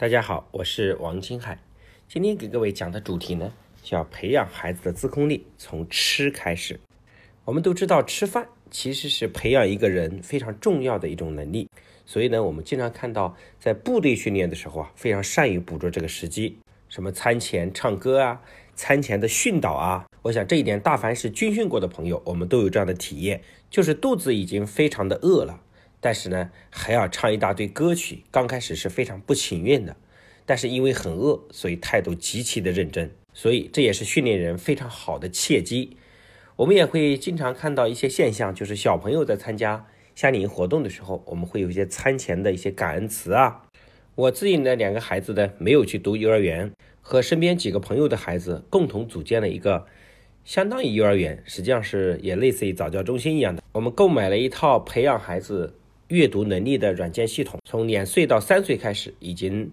大家好，我是王金海。今天给各位讲的主题呢，叫培养孩子的自控力，从吃开始。我们都知道，吃饭其实是培养一个人非常重要的一种能力。所以呢，我们经常看到，在部队训练的时候啊，非常善于捕捉这个时机，什么餐前唱歌啊，餐前的训导啊。我想这一点，大凡是军训过的朋友，我们都有这样的体验，就是肚子已经非常的饿了。但是呢，还要唱一大堆歌曲，刚开始是非常不情愿的，但是因为很饿，所以态度极其的认真，所以这也是训练人非常好的契机。我们也会经常看到一些现象，就是小朋友在参加夏令营活动的时候，我们会有一些餐前的一些感恩词啊。我自己的两个孩子呢，没有去读幼儿园，和身边几个朋友的孩子共同组建了一个相当于幼儿园，实际上是也类似于早教中心一样的。我们购买了一套培养孩子。阅读能力的软件系统，从两岁到三岁开始，已经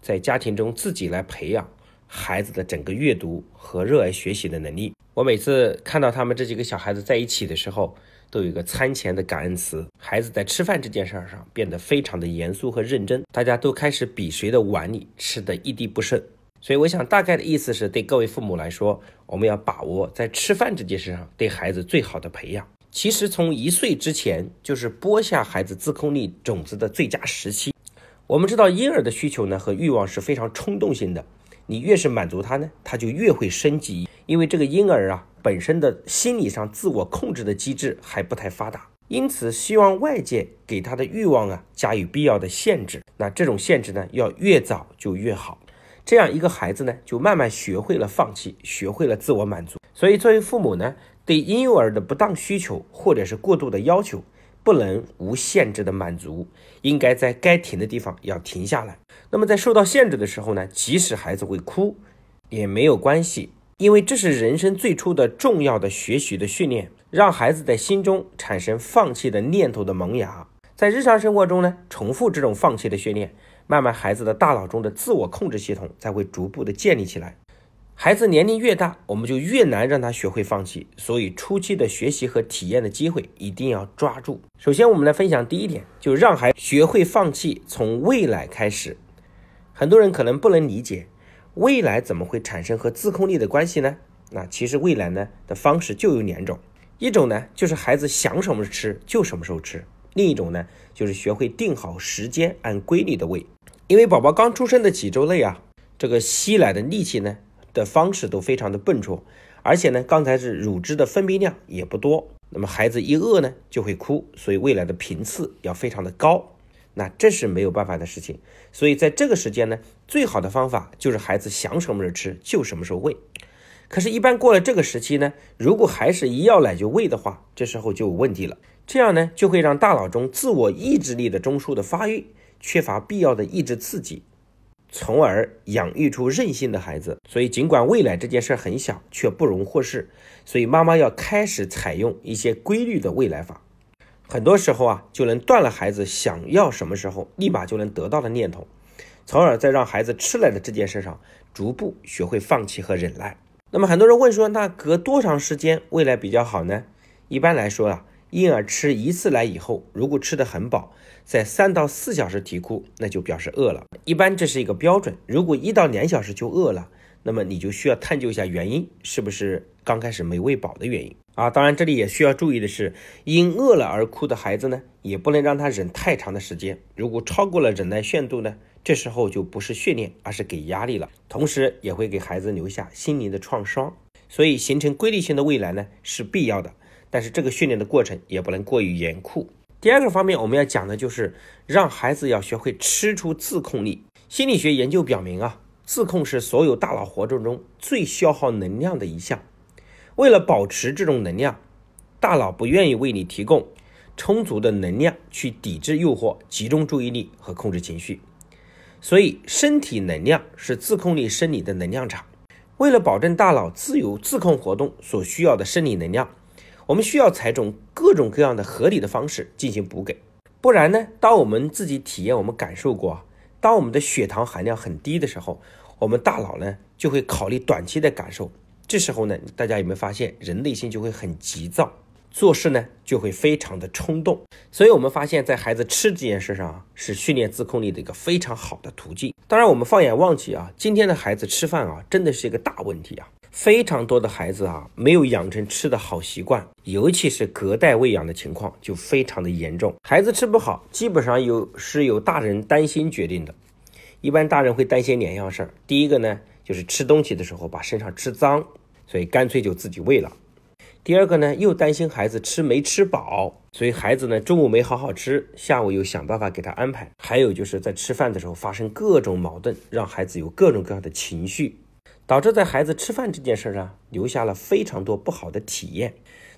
在家庭中自己来培养孩子的整个阅读和热爱学习的能力。我每次看到他们这几个小孩子在一起的时候，都有一个餐前的感恩词。孩子在吃饭这件事儿上变得非常的严肃和认真，大家都开始比谁的碗里吃的一滴不剩。所以，我想大概的意思是对各位父母来说，我们要把握在吃饭这件事上对孩子最好的培养。其实从一岁之前就是播下孩子自控力种子的最佳时期。我们知道婴儿的需求呢和欲望是非常冲动性的，你越是满足他呢，他就越会升级。因为这个婴儿啊本身的心理上自我控制的机制还不太发达，因此希望外界给他的欲望啊加以必要的限制。那这种限制呢要越早就越好，这样一个孩子呢就慢慢学会了放弃，学会了自我满足。所以作为父母呢。对婴幼儿的不当需求或者是过度的要求，不能无限制的满足，应该在该停的地方要停下来。那么在受到限制的时候呢，即使孩子会哭，也没有关系，因为这是人生最初的重要的学习的训练，让孩子在心中产生放弃的念头的萌芽。在日常生活中呢，重复这种放弃的训练，慢慢孩子的大脑中的自我控制系统才会逐步的建立起来。孩子年龄越大，我们就越难让他学会放弃，所以初期的学习和体验的机会一定要抓住。首先，我们来分享第一点，就让孩学会放弃，从未来开始。很多人可能不能理解，未来怎么会产生和自控力的关系呢？那其实未来呢的方式就有两种，一种呢就是孩子想什么时候吃就什么时候吃，另一种呢就是学会定好时间，按规律的喂。因为宝宝刚出生的几周内啊，这个吸奶的力气呢。的方式都非常的笨拙，而且呢，刚才是乳汁的分泌量也不多，那么孩子一饿呢就会哭，所以未来的频次要非常的高，那这是没有办法的事情。所以在这个时间呢，最好的方法就是孩子想什么时候吃就什么时候喂。可是，一般过了这个时期呢，如果还是一要奶就喂的话，这时候就有问题了。这样呢，就会让大脑中自我意志力的中枢的发育缺乏必要的抑制刺激。从而养育出任性的孩子，所以尽管喂奶这件事很小，却不容忽视。所以妈妈要开始采用一些规律的喂奶法，很多时候啊，就能断了孩子想要什么时候立马就能得到的念头，从而在让孩子吃奶的这件事上逐步学会放弃和忍耐。那么很多人问说，那隔多长时间喂奶比较好呢？一般来说啊。婴儿吃一次奶以后，如果吃得很饱，在三到四小时啼哭，那就表示饿了。一般这是一个标准。如果一到两小时就饿了，那么你就需要探究一下原因，是不是刚开始没喂饱的原因啊？当然，这里也需要注意的是，因饿了而哭的孩子呢，也不能让他忍太长的时间。如果超过了忍耐限度呢，这时候就不是训练，而是给压力了，同时也会给孩子留下心灵的创伤。所以，形成规律性的喂奶呢是必要的。但是这个训练的过程也不能过于严酷。第二个方面，我们要讲的就是让孩子要学会吃出自控力。心理学研究表明啊，自控是所有大脑活动中最消耗能量的一项。为了保持这种能量，大脑不愿意为你提供充足的能量去抵制诱惑、集中注意力和控制情绪。所以，身体能量是自控力生理的能量场。为了保证大脑自由自控活动所需要的生理能量。我们需要采用各种各样的合理的方式进行补给，不然呢？当我们自己体验、我们感受过，当我们的血糖含量很低的时候，我们大脑呢就会考虑短期的感受。这时候呢，大家有没有发现人内心就会很急躁？做事呢就会非常的冲动。所以，我们发现，在孩子吃这件事上啊，是训练自控力的一个非常好的途径。当然，我们放眼望去啊，今天的孩子吃饭啊，真的是一个大问题啊。非常多的孩子啊，没有养成吃的好习惯，尤其是隔代喂养的情况就非常的严重。孩子吃不好，基本上有是由大人担心决定的。一般大人会担心两样事儿，第一个呢，就是吃东西的时候把身上吃脏，所以干脆就自己喂了。第二个呢，又担心孩子吃没吃饱，所以孩子呢中午没好好吃，下午又想办法给他安排。还有就是在吃饭的时候发生各种矛盾，让孩子有各种各样的情绪。导致在孩子吃饭这件事上留下了非常多不好的体验。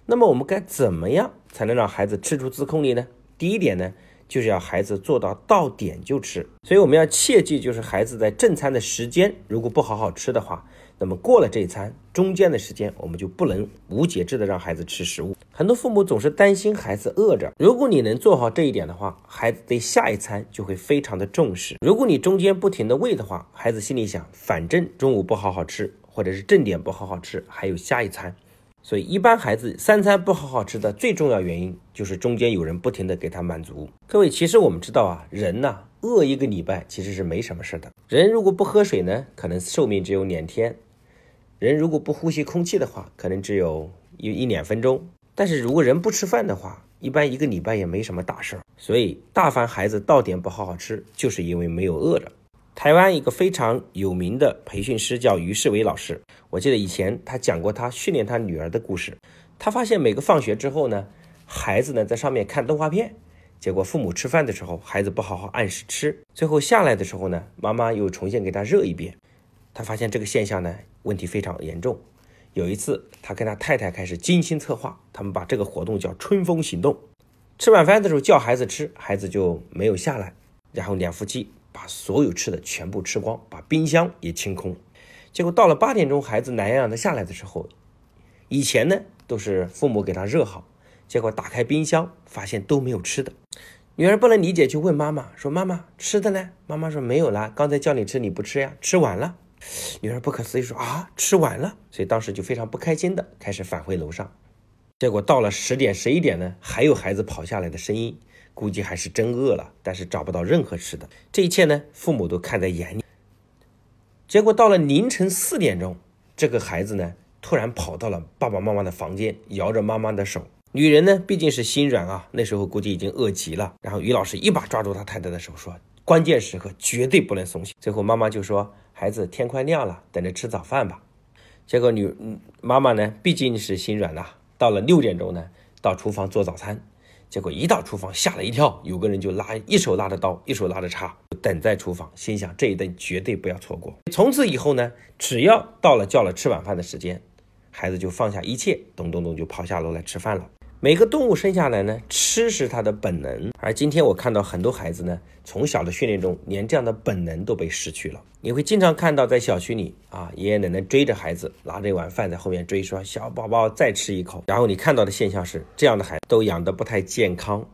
那么我们该怎么样才能让孩子吃出自控力呢？第一点呢，就是要孩子做到到点就吃。所以我们要切记，就是孩子在正餐的时间如果不好好吃的话。那么过了这一餐，中间的时间我们就不能无节制的让孩子吃食物。很多父母总是担心孩子饿着，如果你能做好这一点的话，孩子对下一餐就会非常的重视。如果你中间不停的喂的话，孩子心里想，反正中午不好好吃，或者是正点不好好吃，还有下一餐。所以一般孩子三餐不好好吃的最重要原因就是中间有人不停的给他满足。各位，其实我们知道啊，人呐饿一个礼拜其实是没什么事的。人如果不喝水呢，可能寿命只有两天。人如果不呼吸空气的话，可能只有一一两分钟。但是如果人不吃饭的话，一般一个礼拜也没什么大事儿。所以，大凡孩子到点不好好吃，就是因为没有饿着。台湾一个非常有名的培训师叫于世伟老师，我记得以前他讲过他训练他女儿的故事。他发现每个放学之后呢，孩子呢在上面看动画片，结果父母吃饭的时候，孩子不好好按时吃，最后下来的时候呢，妈妈又重新给他热一遍。他发现这个现象呢，问题非常严重。有一次，他跟他太太开始精心策划，他们把这个活动叫“春风行动”。吃晚饭的时候叫孩子吃，孩子就没有下来。然后两夫妻把所有吃的全部吃光，把冰箱也清空。结果到了八点钟，孩子懒洋洋的下来的时候，以前呢都是父母给他热好，结果打开冰箱发现都没有吃的。女儿不能理解，就问妈妈说：“妈妈吃的呢？”妈妈说：“没有啦，刚才叫你吃你不吃呀，吃完了。”女儿不可思议说：“啊，吃完了！”所以当时就非常不开心的开始返回楼上。结果到了十点、十一点呢，还有孩子跑下来的声音，估计还是真饿了，但是找不到任何吃的。这一切呢，父母都看在眼里。结果到了凌晨四点钟，这个孩子呢，突然跑到了爸爸妈妈的房间，摇着妈妈的手。女人呢，毕竟是心软啊，那时候估计已经饿极了。然后于老师一把抓住他太太的手，说：“关键时刻绝对不能松懈。”最后妈妈就说。孩子，天快亮了，等着吃早饭吧。结果女妈妈呢，毕竟是心软呐。到了六点钟呢，到厨房做早餐。结果一到厨房，吓了一跳，有个人就拉一手拉着刀，一手拉着叉，等在厨房，心想这一顿绝对不要错过。从此以后呢，只要到了叫了吃晚饭的时间，孩子就放下一切，咚咚咚就跑下楼来吃饭了。每个动物生下来呢，吃是它的本能，而今天我看到很多孩子呢，从小的训练中，连这样的本能都被失去了。你会经常看到在小区里啊，爷爷奶奶追着孩子，拿着一碗饭在后面追，说小宝宝再吃一口。然后你看到的现象是，这样的孩子都养得不太健康。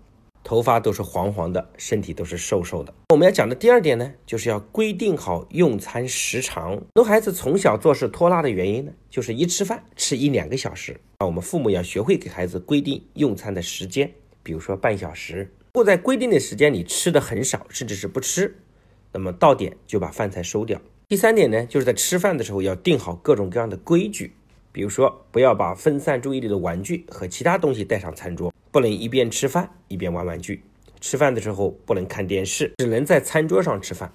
头发都是黄黄的，身体都是瘦瘦的。我们要讲的第二点呢，就是要规定好用餐时长。很多孩子从小做事拖拉的原因呢，就是一吃饭吃一两个小时。那我们父母要学会给孩子规定用餐的时间，比如说半小时。如果在规定的时间里吃的很少，甚至是不吃，那么到点就把饭菜收掉。第三点呢，就是在吃饭的时候要定好各种各样的规矩，比如说不要把分散注意力的玩具和其他东西带上餐桌。不能一边吃饭一边玩玩具，吃饭的时候不能看电视，只能在餐桌上吃饭。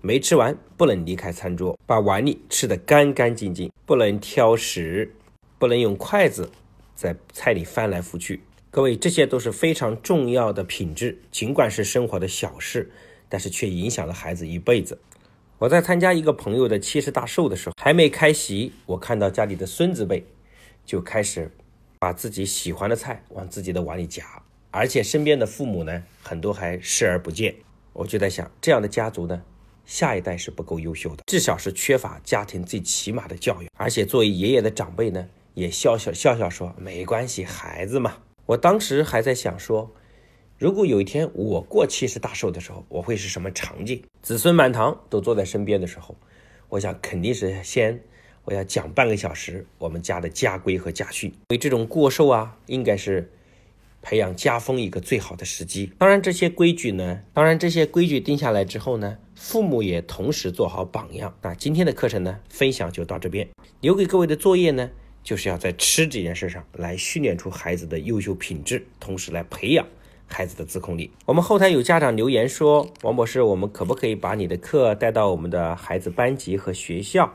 没吃完不能离开餐桌，把碗里吃得干干净净，不能挑食，不能用筷子在菜里翻来覆去。各位，这些都是非常重要的品质，尽管是生活的小事，但是却影响了孩子一辈子。我在参加一个朋友的七十大寿的时候，还没开席，我看到家里的孙子辈就开始。把自己喜欢的菜往自己的碗里夹，而且身边的父母呢，很多还视而不见。我就在想，这样的家族呢，下一代是不够优秀的，至少是缺乏家庭最起码的教育。而且作为爷爷的长辈呢，也笑笑笑笑说没关系，孩子嘛。我当时还在想说，如果有一天我过七十大寿的时候，我会是什么场景？子孙满堂都坐在身边的时候，我想肯定是先我要讲半个小时我们家的家规和家训。因为这种过寿啊，应该是培养家风一个最好的时机。当然这些规矩呢，当然这些规矩定下来之后呢，父母也同时做好榜样。那今天的课程呢，分享就到这边。留给各位的作业呢，就是要在吃这件事上来训练出孩子的优秀品质，同时来培养。孩子的自控力。我们后台有家长留言说：“王博士，我们可不可以把你的课带到我们的孩子班级和学校，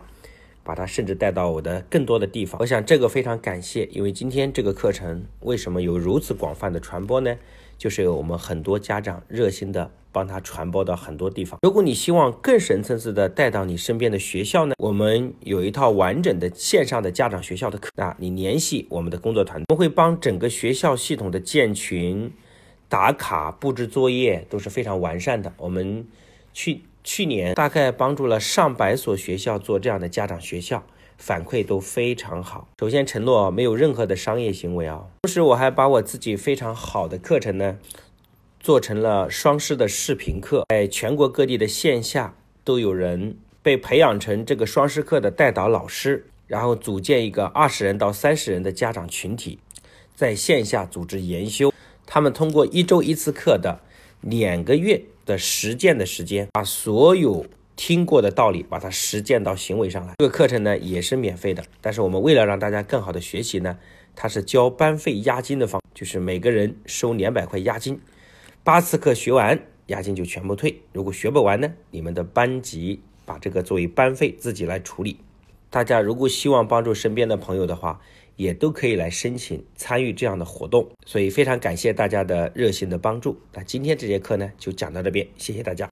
把它甚至带到我的更多的地方？”我想这个非常感谢，因为今天这个课程为什么有如此广泛的传播呢？就是有我们很多家长热心的帮他传播到很多地方。如果你希望更深层次的带到你身边的学校呢，我们有一套完整的线上的家长学校的课，那你联系我们的工作团队，我们会帮整个学校系统的建群。打卡布置作业都是非常完善的。我们去去年大概帮助了上百所学校做这样的家长学校，反馈都非常好。首先承诺没有任何的商业行为啊。同时我还把我自己非常好的课程呢，做成了双师的视频课，在全国各地的线下都有人被培养成这个双师课的带导老师，然后组建一个二十人到三十人的家长群体，在线下组织研修。他们通过一周一次课的两个月的实践的时间，把所有听过的道理把它实践到行为上来。这个课程呢也是免费的，但是我们为了让大家更好的学习呢，它是交班费押金的方，就是每个人收两百块押金，八次课学完押金就全部退。如果学不完呢，你们的班级把这个作为班费自己来处理。大家如果希望帮助身边的朋友的话。也都可以来申请参与这样的活动，所以非常感谢大家的热心的帮助。那今天这节课呢，就讲到这边，谢谢大家。